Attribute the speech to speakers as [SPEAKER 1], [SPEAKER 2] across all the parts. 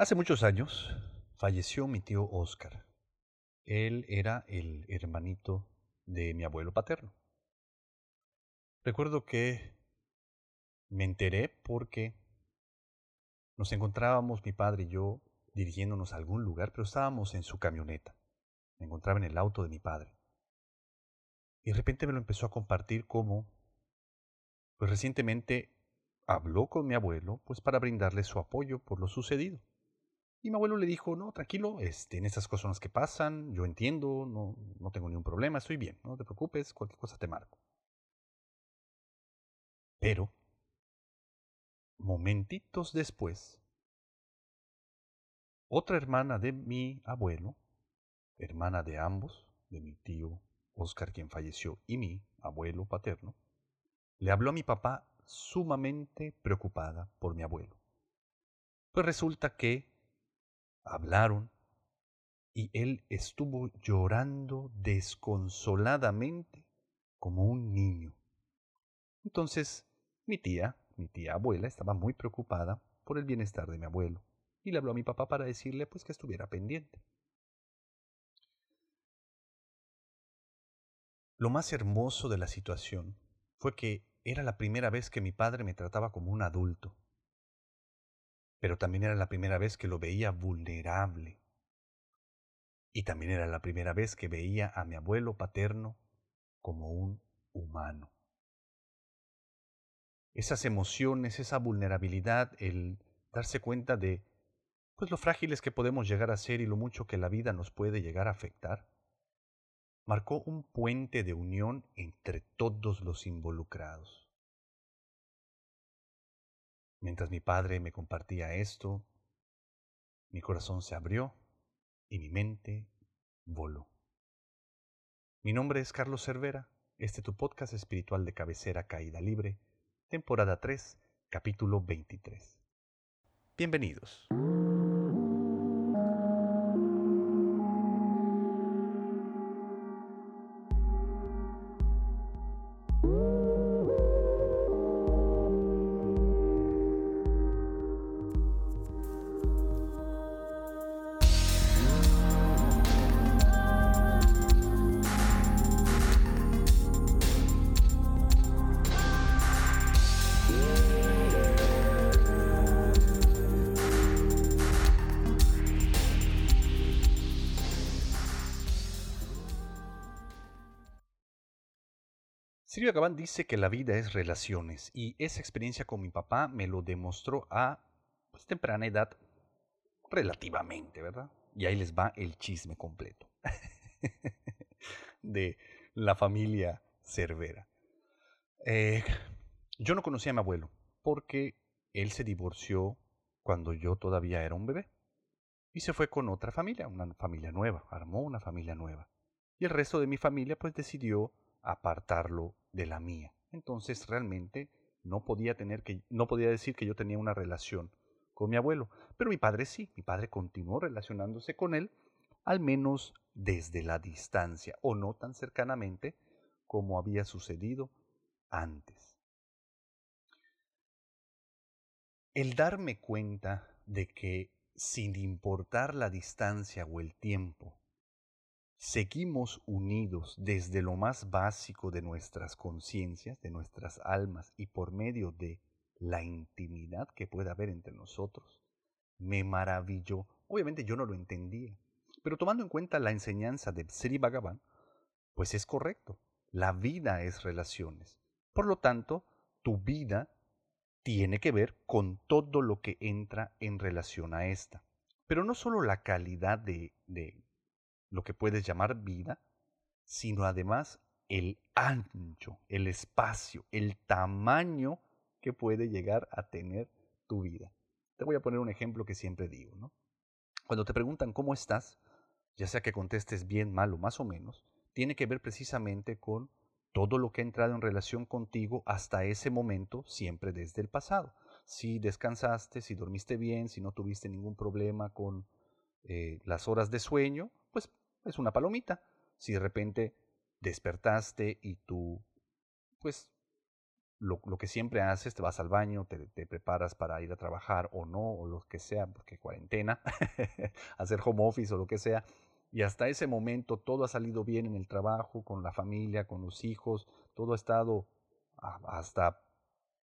[SPEAKER 1] Hace muchos años falleció mi tío Oscar. Él era el hermanito de mi abuelo paterno. Recuerdo que me enteré porque nos encontrábamos mi padre y yo dirigiéndonos a algún lugar, pero estábamos en su camioneta. Me encontraba en el auto de mi padre. Y de repente me lo empezó a compartir como, pues recientemente habló con mi abuelo, pues para brindarle su apoyo por lo sucedido. Y mi abuelo le dijo, no, tranquilo, este, en estas cosas que pasan, yo entiendo, no, no tengo ningún problema, estoy bien, no te preocupes, cualquier cosa te marco. Pero, momentitos después, otra hermana de mi abuelo, hermana de ambos, de mi tío Oscar quien falleció y mi abuelo paterno, le habló a mi papá sumamente preocupada por mi abuelo. Pues resulta que hablaron y él estuvo llorando desconsoladamente como un niño. Entonces mi tía, mi tía abuela, estaba muy preocupada por el bienestar de mi abuelo y le habló a mi papá para decirle pues que estuviera pendiente. Lo más hermoso de la situación fue que era la primera vez que mi padre me trataba como un adulto, pero también era la primera vez que lo veía vulnerable. Y también era la primera vez que veía a mi abuelo paterno como un humano. Esas emociones, esa vulnerabilidad, el darse cuenta de pues lo frágiles que podemos llegar a ser y lo mucho que la vida nos puede llegar a afectar, marcó un puente de unión entre todos los involucrados. Mientras mi padre me compartía esto, mi corazón se abrió y mi mente voló. Mi nombre es Carlos Cervera, este es tu podcast espiritual de cabecera Caída Libre, temporada 3, capítulo 23. Bienvenidos. Sirio Gabán dice que la vida es relaciones y esa experiencia con mi papá me lo demostró a pues, temprana edad relativamente, ¿verdad? Y ahí les va el chisme completo de la familia Cervera. Eh, yo no conocía a mi abuelo porque él se divorció cuando yo todavía era un bebé y se fue con otra familia, una familia nueva, armó una familia nueva. Y el resto de mi familia pues decidió apartarlo de la mía. Entonces realmente no podía tener que no podía decir que yo tenía una relación con mi abuelo, pero mi padre sí, mi padre continuó relacionándose con él al menos desde la distancia o no tan cercanamente como había sucedido antes. El darme cuenta de que sin importar la distancia o el tiempo, seguimos unidos desde lo más básico de nuestras conciencias, de nuestras almas y por medio de la intimidad que puede haber entre nosotros, me maravilló. Obviamente yo no lo entendía, pero tomando en cuenta la enseñanza de Sri Bhagavan, pues es correcto. La vida es relaciones. Por lo tanto, tu vida tiene que ver con todo lo que entra en relación a esta. Pero no solo la calidad de, de lo que puedes llamar vida, sino además el ancho, el espacio, el tamaño que puede llegar a tener tu vida. Te voy a poner un ejemplo que siempre digo, ¿no? Cuando te preguntan cómo estás, ya sea que contestes bien, mal o más o menos, tiene que ver precisamente con todo lo que ha entrado en relación contigo hasta ese momento, siempre desde el pasado. Si descansaste, si dormiste bien, si no tuviste ningún problema con eh, las horas de sueño, pues es una palomita. Si de repente despertaste y tu, pues, lo, que siempre haces, te vas al baño, te, te, preparas para ir a trabajar o no, o lo que sea, porque cuarentena, hacer home office o lo que sea, y hasta ese momento todo ha salido bien en el trabajo, con la familia, con los hijos, todo ha estado hasta,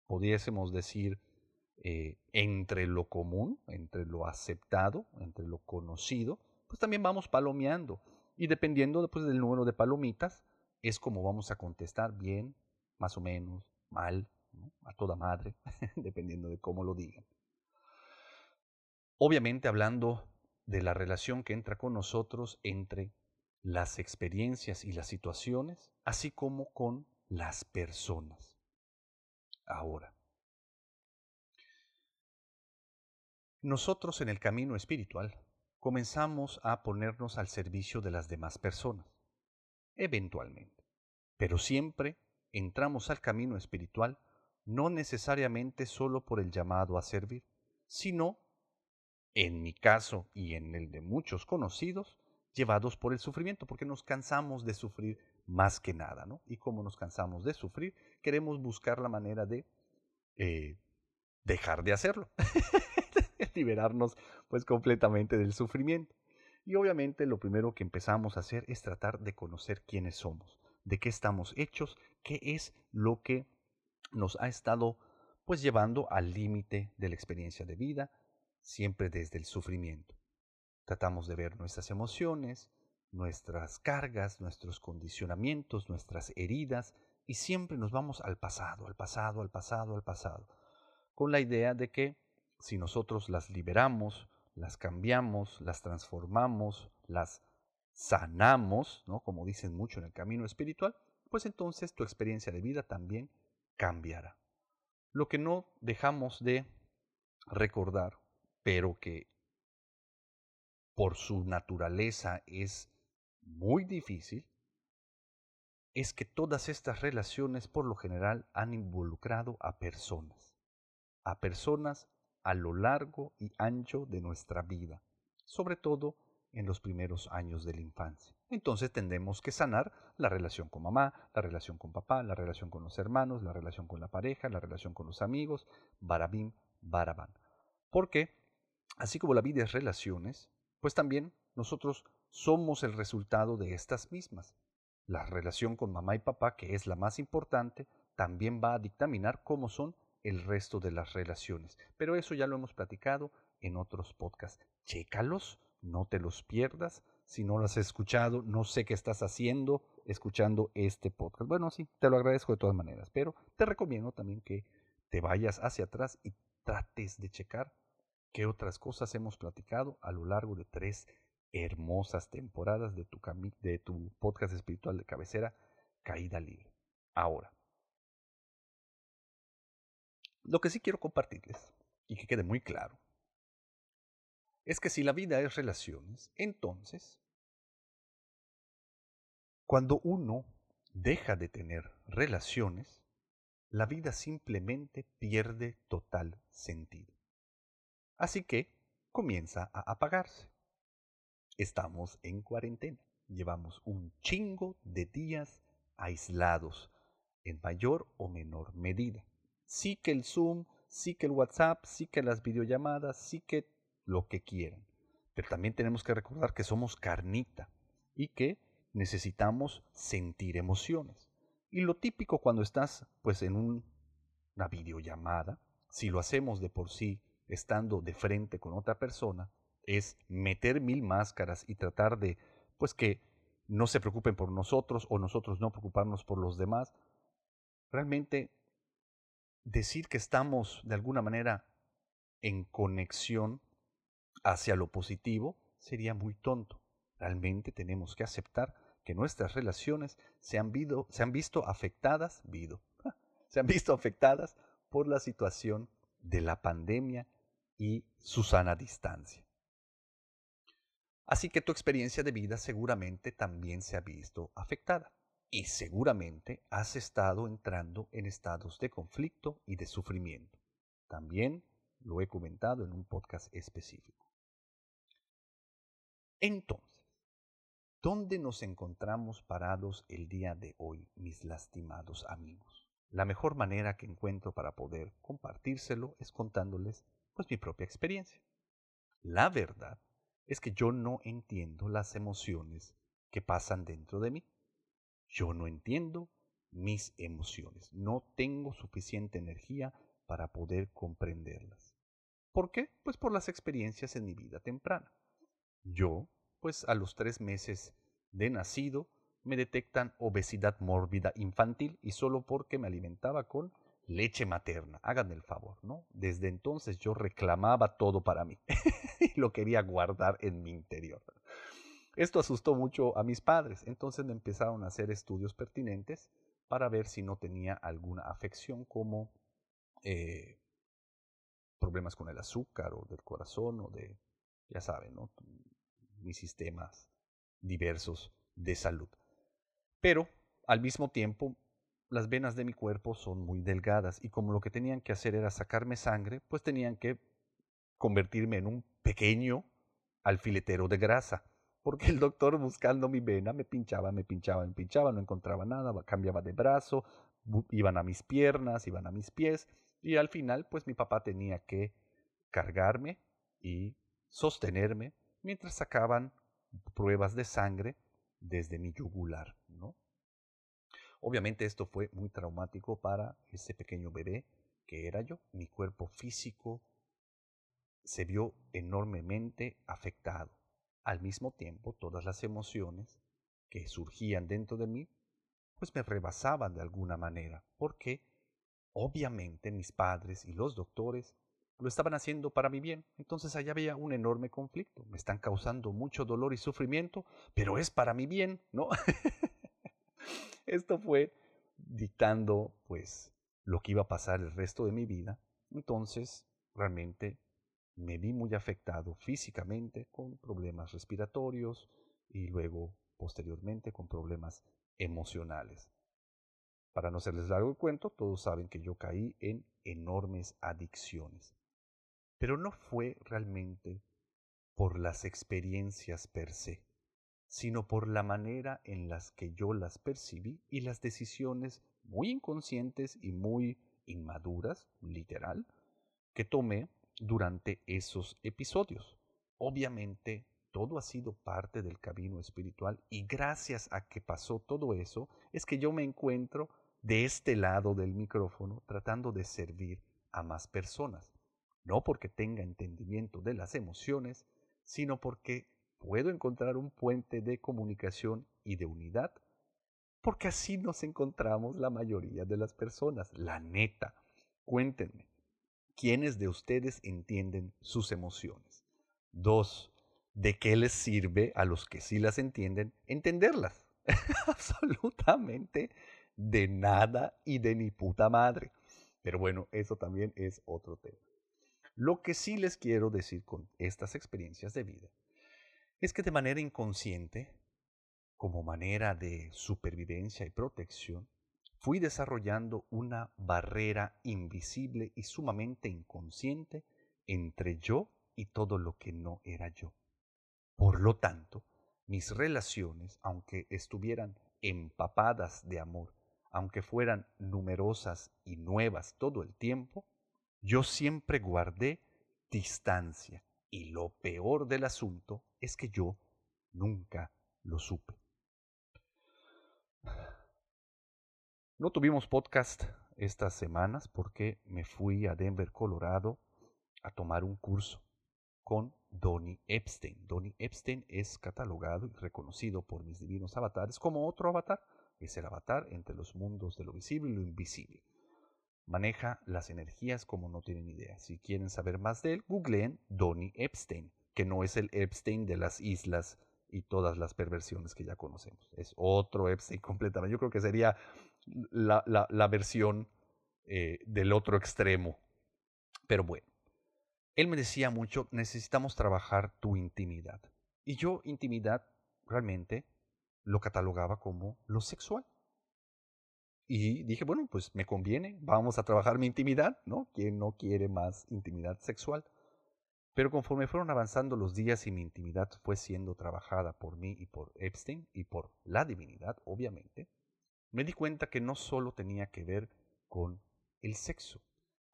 [SPEAKER 1] pudiésemos decir, eh, entre lo común, entre lo aceptado, entre lo conocido, pues también vamos palomeando. Y dependiendo pues, del número de palomitas, es como vamos a contestar bien, más o menos, mal, a toda madre, dependiendo de cómo lo digan. Obviamente hablando de la relación que entra con nosotros entre las experiencias y las situaciones, así como con las personas. Ahora, nosotros en el camino espiritual comenzamos a ponernos al servicio de las demás personas, eventualmente, pero siempre entramos al camino espiritual no necesariamente solo por el llamado a servir, sino, en mi caso y en el de muchos conocidos, llevados por el sufrimiento, porque nos cansamos de sufrir más que nada, ¿no? Y como nos cansamos de sufrir, queremos buscar la manera de eh, dejar de hacerlo, liberarnos pues completamente del sufrimiento. Y obviamente lo primero que empezamos a hacer es tratar de conocer quiénes somos, de qué estamos hechos, qué es lo que nos ha estado pues llevando al límite de la experiencia de vida, siempre desde el sufrimiento. Tratamos de ver nuestras emociones, nuestras cargas, nuestros condicionamientos, nuestras heridas, y siempre nos vamos al pasado, al pasado, al pasado, al pasado, con la idea de que si nosotros las liberamos, las cambiamos, las transformamos, las sanamos, ¿no? como dicen mucho en el camino espiritual, pues entonces tu experiencia de vida también cambiará. Lo que no dejamos de recordar, pero que por su naturaleza es muy difícil, es que todas estas relaciones por lo general han involucrado a personas, a personas a lo largo y ancho de nuestra vida, sobre todo en los primeros años de la infancia. Entonces tendremos que sanar la relación con mamá, la relación con papá, la relación con los hermanos, la relación con la pareja, la relación con los amigos, barabim, barabán. Porque, así como la vida es relaciones, pues también nosotros somos el resultado de estas mismas. La relación con mamá y papá, que es la más importante, también va a dictaminar cómo son el resto de las relaciones. Pero eso ya lo hemos platicado en otros podcasts. Chécalos no te los pierdas. Si no lo has escuchado, no sé qué estás haciendo escuchando este podcast. Bueno, sí, te lo agradezco de todas maneras, pero te recomiendo también que te vayas hacia atrás y trates de checar qué otras cosas hemos platicado a lo largo de tres hermosas temporadas de tu, de tu podcast espiritual de cabecera, Caída Libre. Ahora, lo que sí quiero compartirles y que quede muy claro es que si la vida es relaciones, entonces, cuando uno deja de tener relaciones, la vida simplemente pierde total sentido. Así que comienza a apagarse. Estamos en cuarentena. Llevamos un chingo de días aislados, en mayor o menor medida. Sí que el Zoom, sí que el WhatsApp, sí que las videollamadas, sí que lo que quieran. Pero también tenemos que recordar que somos carnita y que necesitamos sentir emociones. Y lo típico cuando estás pues en una videollamada, si lo hacemos de por sí estando de frente con otra persona, es meter mil máscaras y tratar de pues que no se preocupen por nosotros o nosotros no preocuparnos por los demás. Realmente decir que estamos de alguna manera en conexión hacia lo positivo sería muy tonto. Realmente tenemos que aceptar que nuestras relaciones se han, se han visto afectadas, se han visto afectadas por la situación de la pandemia y su sana distancia. Así que tu experiencia de vida seguramente también se ha visto afectada y seguramente has estado entrando en estados de conflicto y de sufrimiento. También lo he comentado en un podcast específico. Entonces, ¿dónde nos encontramos parados el día de hoy, mis lastimados amigos? la mejor manera que encuentro para poder compartírselo es contándoles pues mi propia experiencia. La verdad es que yo no entiendo las emociones que pasan dentro de mí. Yo no entiendo mis emociones. No tengo suficiente energía para poder comprenderlas. ¿Por qué? Pues por las experiencias en mi vida temprana. Yo, pues a los tres meses de nacido, me detectan obesidad mórbida infantil y solo porque me alimentaba con leche materna. Háganme el favor, ¿no? Desde entonces yo reclamaba todo para mí y lo quería guardar en mi interior. Esto asustó mucho a mis padres, entonces me empezaron a hacer estudios pertinentes para ver si no tenía alguna afección como eh, problemas con el azúcar o del corazón o de, ya saben, ¿no? mis sistemas diversos de salud. Pero al mismo tiempo, las venas de mi cuerpo son muy delgadas y como lo que tenían que hacer era sacarme sangre, pues tenían que convertirme en un pequeño alfiletero de grasa porque el doctor buscando mi vena me pinchaba, me pinchaba, me pinchaba, no encontraba nada, cambiaba de brazo, iban a mis piernas, iban a mis pies, y al final pues mi papá tenía que cargarme y sostenerme mientras sacaban pruebas de sangre desde mi yugular, ¿no? Obviamente esto fue muy traumático para ese pequeño bebé que era yo. Mi cuerpo físico se vio enormemente afectado. Al mismo tiempo, todas las emociones que surgían dentro de mí, pues me rebasaban de alguna manera, porque obviamente mis padres y los doctores lo estaban haciendo para mi bien. Entonces allá había un enorme conflicto. Me están causando mucho dolor y sufrimiento, pero es para mi bien, ¿no? Esto fue dictando, pues, lo que iba a pasar el resto de mi vida. Entonces, realmente me vi muy afectado físicamente con problemas respiratorios y luego posteriormente con problemas emocionales. Para no hacerles largo el cuento, todos saben que yo caí en enormes adicciones. Pero no fue realmente por las experiencias per se, sino por la manera en las que yo las percibí y las decisiones muy inconscientes y muy inmaduras, literal, que tomé durante esos episodios. Obviamente, todo ha sido parte del camino espiritual y gracias a que pasó todo eso, es que yo me encuentro de este lado del micrófono tratando de servir a más personas. No porque tenga entendimiento de las emociones, sino porque puedo encontrar un puente de comunicación y de unidad, porque así nos encontramos la mayoría de las personas. La neta, cuéntenme, ¿Quiénes de ustedes entienden sus emociones? Dos, ¿de qué les sirve a los que sí las entienden entenderlas? Absolutamente de nada y de ni puta madre. Pero bueno, eso también es otro tema. Lo que sí les quiero decir con estas experiencias de vida es que de manera inconsciente, como manera de supervivencia y protección, fui desarrollando una barrera invisible y sumamente inconsciente entre yo y todo lo que no era yo. Por lo tanto, mis relaciones, aunque estuvieran empapadas de amor, aunque fueran numerosas y nuevas todo el tiempo, yo siempre guardé distancia y lo peor del asunto es que yo nunca lo supe. No tuvimos podcast estas semanas porque me fui a Denver, Colorado, a tomar un curso con Donny Epstein. Donny Epstein es catalogado y reconocido por mis divinos avatares como otro avatar. Es el avatar entre los mundos de lo visible y lo invisible. Maneja las energías como no tienen idea. Si quieren saber más de él, googleen Donny Epstein, que no es el Epstein de las islas y todas las perversiones que ya conocemos. Es otro Epstein completamente. Yo creo que sería la, la, versión eh, del otro extremo. Pero bueno, él me decía mucho, necesitamos trabajar tu intimidad. Y yo intimidad realmente lo catalogaba como lo sexual. Y dije, bueno, pues me conviene, vamos a trabajar mi intimidad, ¿no? ¿Quién no quiere más intimidad sexual? Pero conforme fueron avanzando los días y mi intimidad fue siendo trabajada por mí y por Epstein y por la divinidad, obviamente, me di cuenta que no solo tenía que ver con el sexo,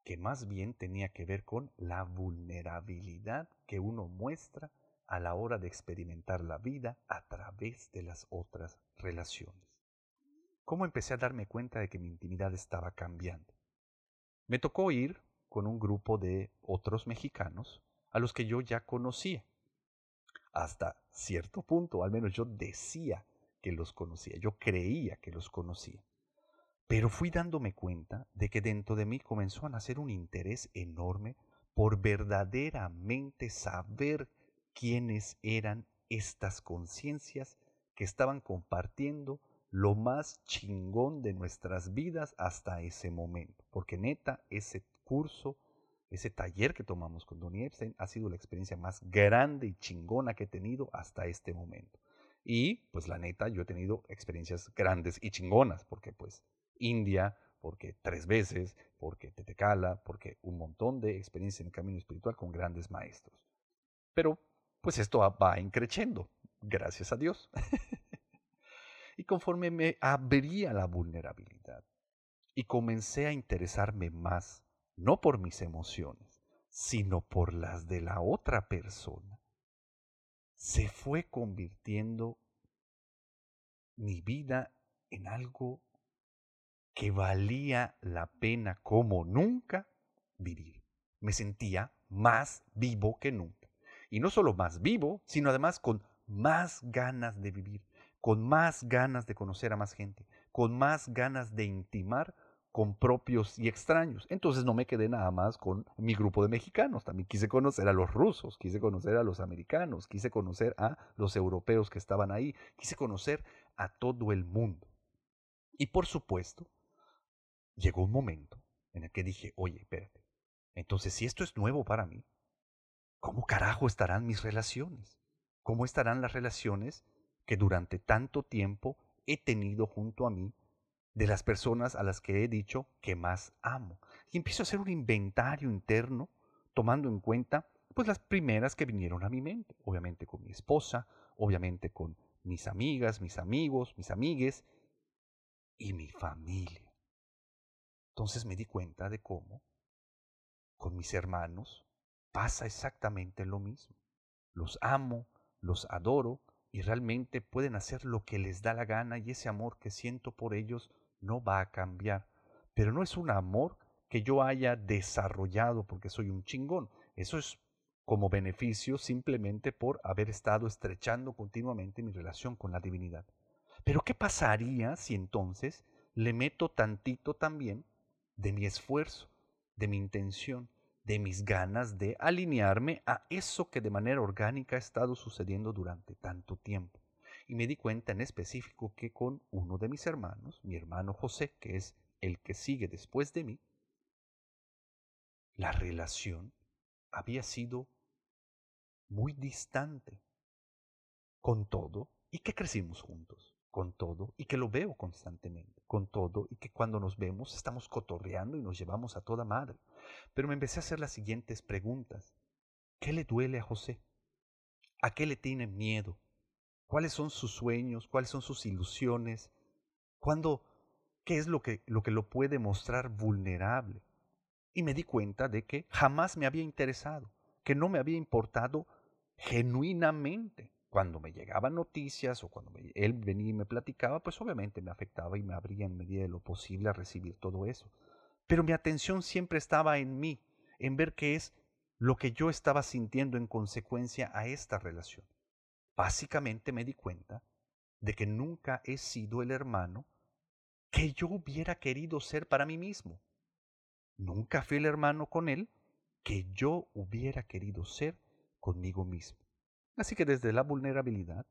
[SPEAKER 1] que más bien tenía que ver con la vulnerabilidad que uno muestra a la hora de experimentar la vida a través de las otras relaciones. ¿Cómo empecé a darme cuenta de que mi intimidad estaba cambiando? Me tocó ir con un grupo de otros mexicanos a los que yo ya conocía. Hasta cierto punto, al menos yo decía que los conocía, yo creía que los conocía. Pero fui dándome cuenta de que dentro de mí comenzó a nacer un interés enorme por verdaderamente saber quiénes eran estas conciencias que estaban compartiendo lo más chingón de nuestras vidas hasta ese momento. Porque neta, ese curso, ese taller que tomamos con Donnie Epstein ha sido la experiencia más grande y chingona que he tenido hasta este momento. Y pues la neta, yo he tenido experiencias grandes y chingonas, porque pues India, porque tres veces, porque Tetecala, porque un montón de experiencias en el camino espiritual con grandes maestros. Pero pues esto va increciendo, gracias a Dios. y conforme me abría la vulnerabilidad y comencé a interesarme más, no por mis emociones, sino por las de la otra persona, se fue convirtiendo mi vida en algo que valía la pena como nunca vivir. Me sentía más vivo que nunca. Y no solo más vivo, sino además con más ganas de vivir, con más ganas de conocer a más gente, con más ganas de intimar con propios y extraños. Entonces no me quedé nada más con mi grupo de mexicanos, también quise conocer a los rusos, quise conocer a los americanos, quise conocer a los europeos que estaban ahí, quise conocer a todo el mundo. Y por supuesto, llegó un momento en el que dije, oye, espérate, entonces si esto es nuevo para mí, ¿cómo carajo estarán mis relaciones? ¿Cómo estarán las relaciones que durante tanto tiempo he tenido junto a mí de las personas a las que he dicho que más amo? Y empiezo a hacer un inventario interno tomando en cuenta pues las primeras que vinieron a mi mente, obviamente con mi esposa, obviamente con mis amigas, mis amigos, mis amigues y mi familia. Entonces me di cuenta de cómo con mis hermanos pasa exactamente lo mismo. Los amo, los adoro y realmente pueden hacer lo que les da la gana y ese amor que siento por ellos no va a cambiar. Pero no es un amor que yo haya desarrollado porque soy un chingón. Eso es como beneficio simplemente por haber estado estrechando continuamente mi relación con la divinidad. Pero ¿qué pasaría si entonces le meto tantito también de mi esfuerzo, de mi intención, de mis ganas de alinearme a eso que de manera orgánica ha estado sucediendo durante tanto tiempo. Y me di cuenta en específico que con uno de mis hermanos, mi hermano José, que es el que sigue después de mí, la relación había sido muy distante con todo y que crecimos juntos con todo y que lo veo constantemente, con todo y que cuando nos vemos estamos cotorreando y nos llevamos a toda madre. Pero me empecé a hacer las siguientes preguntas. ¿Qué le duele a José? ¿A qué le tiene miedo? ¿Cuáles son sus sueños? ¿Cuáles son sus ilusiones? ¿Cuándo? ¿Qué es lo que, lo que lo puede mostrar vulnerable? Y me di cuenta de que jamás me había interesado, que no me había importado genuinamente cuando me llegaban noticias o cuando él venía y me platicaba, pues obviamente me afectaba y me abría en medida de lo posible a recibir todo eso. Pero mi atención siempre estaba en mí, en ver qué es lo que yo estaba sintiendo en consecuencia a esta relación. Básicamente me di cuenta de que nunca he sido el hermano que yo hubiera querido ser para mí mismo. Nunca fui el hermano con él que yo hubiera querido ser conmigo mismo. Así que desde la vulnerabilidad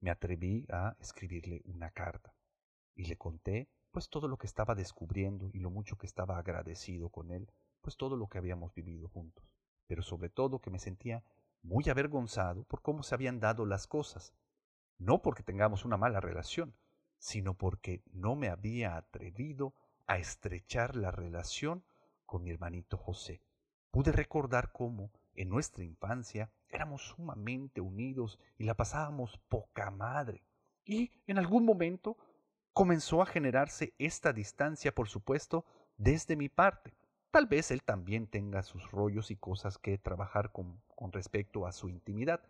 [SPEAKER 1] me atreví a escribirle una carta y le conté pues todo lo que estaba descubriendo y lo mucho que estaba agradecido con él, pues todo lo que habíamos vivido juntos, pero sobre todo que me sentía muy avergonzado por cómo se habían dado las cosas, no porque tengamos una mala relación, sino porque no me había atrevido a estrechar la relación con mi hermanito José. Pude recordar cómo en nuestra infancia éramos sumamente unidos y la pasábamos poca madre. Y en algún momento comenzó a generarse esta distancia, por supuesto, desde mi parte. Tal vez él también tenga sus rollos y cosas que trabajar con, con respecto a su intimidad.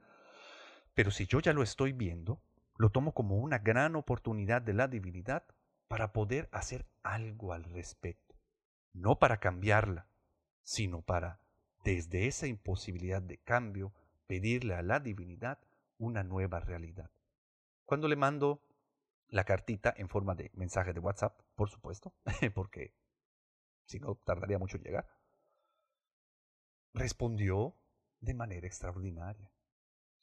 [SPEAKER 1] Pero si yo ya lo estoy viendo, lo tomo como una gran oportunidad de la divinidad para poder hacer algo al respecto. No para cambiarla, sino para, desde esa imposibilidad de cambio, pedirle a la divinidad una nueva realidad. Cuando le mando la cartita en forma de mensaje de WhatsApp, por supuesto, porque si no tardaría mucho en llegar, respondió de manera extraordinaria.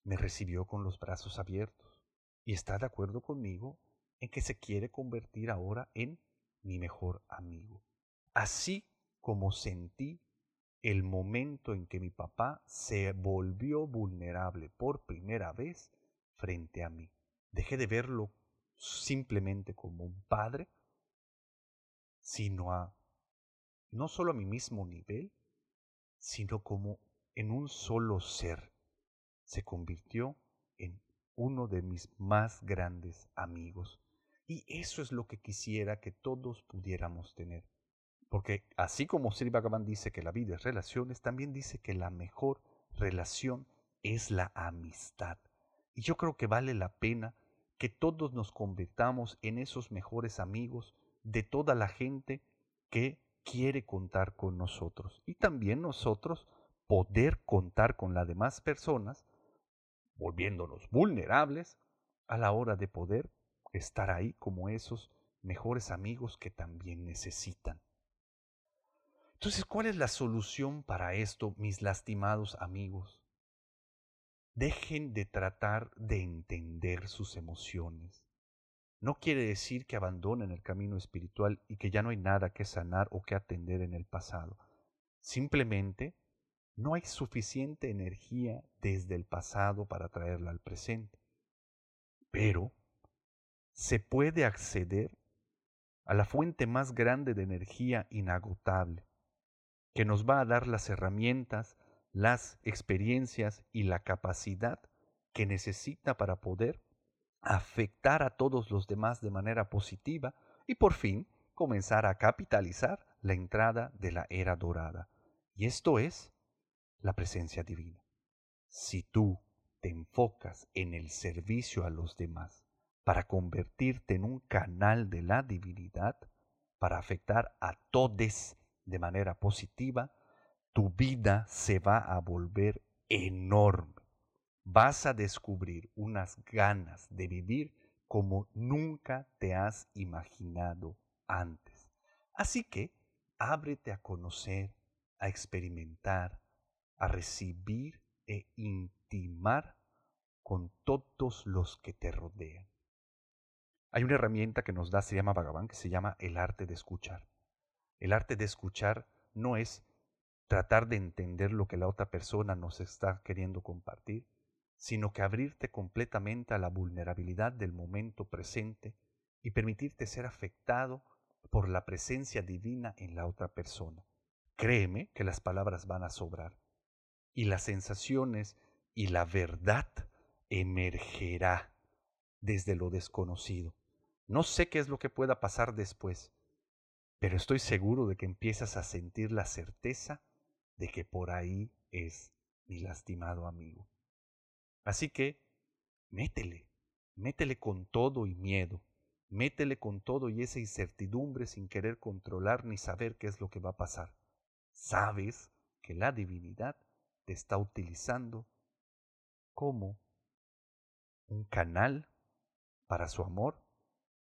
[SPEAKER 1] Me recibió con los brazos abiertos y está de acuerdo conmigo en que se quiere convertir ahora en mi mejor amigo. Así como sentí el momento en que mi papá se volvió vulnerable por primera vez frente a mí. Dejé de verlo simplemente como un padre, sino a no solo a mi mismo nivel, sino como en un solo ser. Se convirtió en uno de mis más grandes amigos. Y eso es lo que quisiera que todos pudiéramos tener. Porque así como Sri dice que la vida es relaciones, también dice que la mejor relación es la amistad. Y yo creo que vale la pena que todos nos convirtamos en esos mejores amigos de toda la gente que quiere contar con nosotros. Y también nosotros poder contar con las demás personas, volviéndonos vulnerables a la hora de poder estar ahí como esos mejores amigos que también necesitan. Entonces, ¿cuál es la solución para esto, mis lastimados amigos? Dejen de tratar de entender sus emociones. No quiere decir que abandonen el camino espiritual y que ya no hay nada que sanar o que atender en el pasado. Simplemente no hay suficiente energía desde el pasado para traerla al presente. Pero se puede acceder a la fuente más grande de energía inagotable, que nos va a dar las herramientas, las experiencias y la capacidad que necesita para poder afectar a todos los demás de manera positiva y por fin comenzar a capitalizar la entrada de la era dorada. Y esto es la presencia divina. Si tú te enfocas en el servicio a los demás para convertirte en un canal de la divinidad, para afectar a todos de manera positiva, tu vida se va a volver enorme. Vas a descubrir unas ganas de vivir como nunca te has imaginado antes. Así que ábrete a conocer, a experimentar, a recibir e intimar con todos los que te rodean. Hay una herramienta que nos da, se llama Bhagavan, que se llama el arte de escuchar. El arte de escuchar no es tratar de entender lo que la otra persona nos está queriendo compartir, sino que abrirte completamente a la vulnerabilidad del momento presente y permitirte ser afectado por la presencia divina en la otra persona. Créeme que las palabras van a sobrar y las sensaciones y la verdad emergerá desde lo desconocido. No sé qué es lo que pueda pasar después, pero estoy seguro de que empiezas a sentir la certeza de que por ahí es mi lastimado amigo. Así que, métele, métele con todo y miedo, métele con todo y esa incertidumbre sin querer controlar ni saber qué es lo que va a pasar. Sabes que la divinidad te está utilizando como un canal para su amor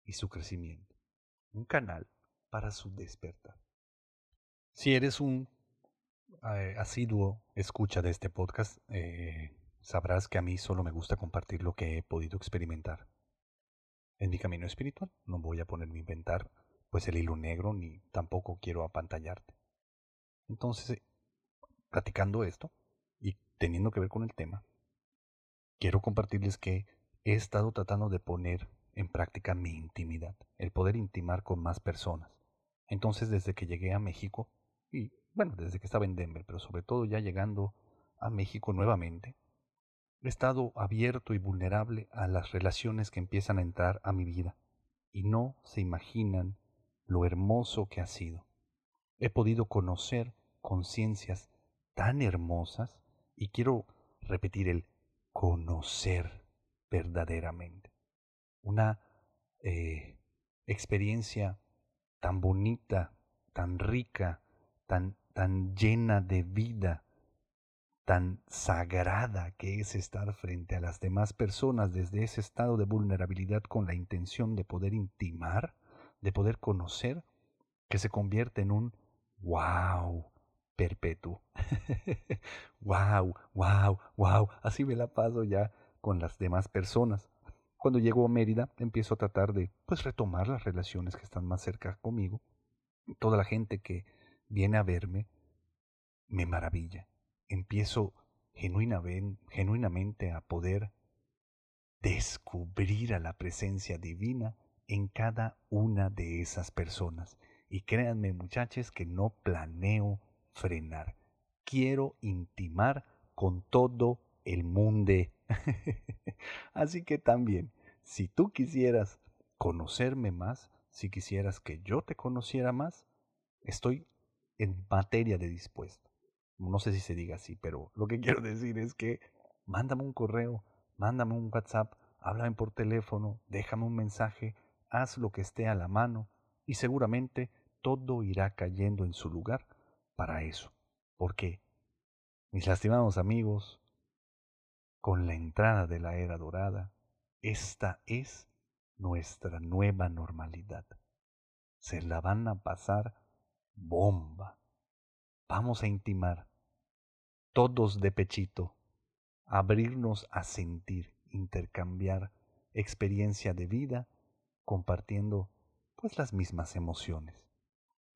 [SPEAKER 1] y su crecimiento, un canal para su despertar. Si eres un eh, asiduo escucha de este podcast, eh, sabrás que a mí solo me gusta compartir lo que he podido experimentar. En mi camino espiritual no voy a ponerme a inventar pues el hilo negro ni tampoco quiero apantallarte. Entonces, platicando esto y teniendo que ver con el tema, quiero compartirles que he estado tratando de poner en práctica mi intimidad, el poder intimar con más personas. Entonces, desde que llegué a México, y bueno, desde que estaba en Denver, pero sobre todo ya llegando a México nuevamente, estado abierto y vulnerable a las relaciones que empiezan a entrar a mi vida, y no se imaginan lo hermoso que ha sido. he podido conocer conciencias tan hermosas y quiero repetir el conocer verdaderamente. Una eh, experiencia tan bonita, tan rica, tan, tan llena de vida, tan sagrada que es estar frente a las demás personas desde ese estado de vulnerabilidad con la intención de poder intimar, de poder conocer, que se convierte en un wow perpetuo. wow, wow, wow. Así me la paso ya con las demás personas. Cuando llego a Mérida, empiezo a tratar de pues retomar las relaciones que están más cerca conmigo. Toda la gente que viene a verme me maravilla. Empiezo genuinamente a poder descubrir a la presencia divina en cada una de esas personas. Y créanme muchachos que no planeo frenar. Quiero intimar con todo el mundo. Así que también, si tú quisieras conocerme más, si quisieras que yo te conociera más, estoy en materia de dispuesto. No sé si se diga así, pero lo que quiero decir es que mándame un correo, mándame un WhatsApp, háblame por teléfono, déjame un mensaje, haz lo que esté a la mano y seguramente todo irá cayendo en su lugar para eso. Porque, mis lastimados amigos, con la entrada de la era dorada, esta es nuestra nueva normalidad. Se la van a pasar bomba. Vamos a intimar, todos de pechito, abrirnos a sentir, intercambiar experiencia de vida, compartiendo pues las mismas emociones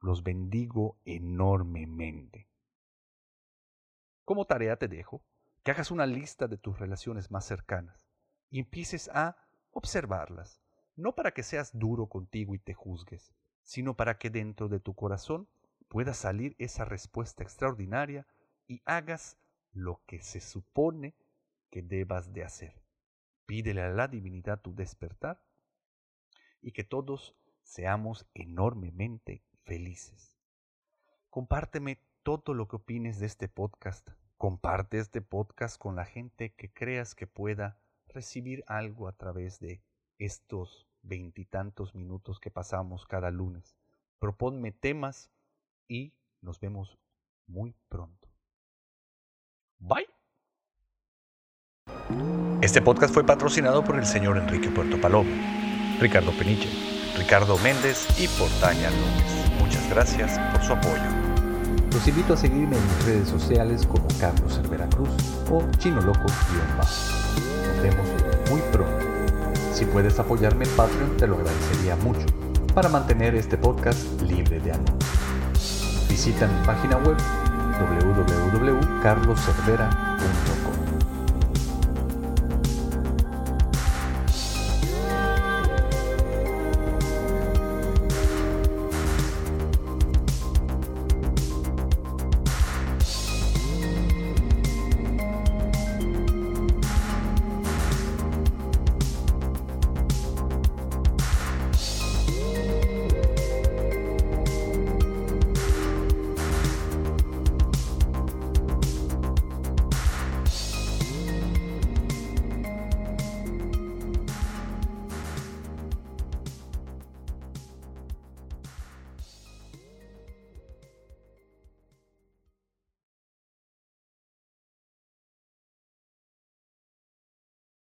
[SPEAKER 1] los bendigo enormemente. Como tarea te dejo que hagas una lista de tus relaciones más cercanas y empieces a observarlas, no para que seas duro contigo y te juzgues, sino para que dentro de tu corazón pueda salir esa respuesta extraordinaria y hagas lo que se supone que debas de hacer. Pídele a la divinidad tu despertar y que todos seamos enormemente felices. Compárteme todo lo que opines de este podcast. Comparte este podcast con la gente que creas que pueda recibir algo a través de estos veintitantos minutos que pasamos cada lunes. Proponme temas y nos vemos muy pronto. Bye. Este podcast fue patrocinado por el señor Enrique Puerto Paloma, Ricardo Peniche, Ricardo Méndez y Portaña López. Muchas gracias por su apoyo.
[SPEAKER 2] Los invito a seguirme en mis redes sociales como Carlos en Veracruz o Chino Loco Nos vemos muy pronto. Si puedes apoyarme en Patreon, te lo agradecería mucho para mantener este podcast libre de anuncios. Visita mi página web www.carloservera.com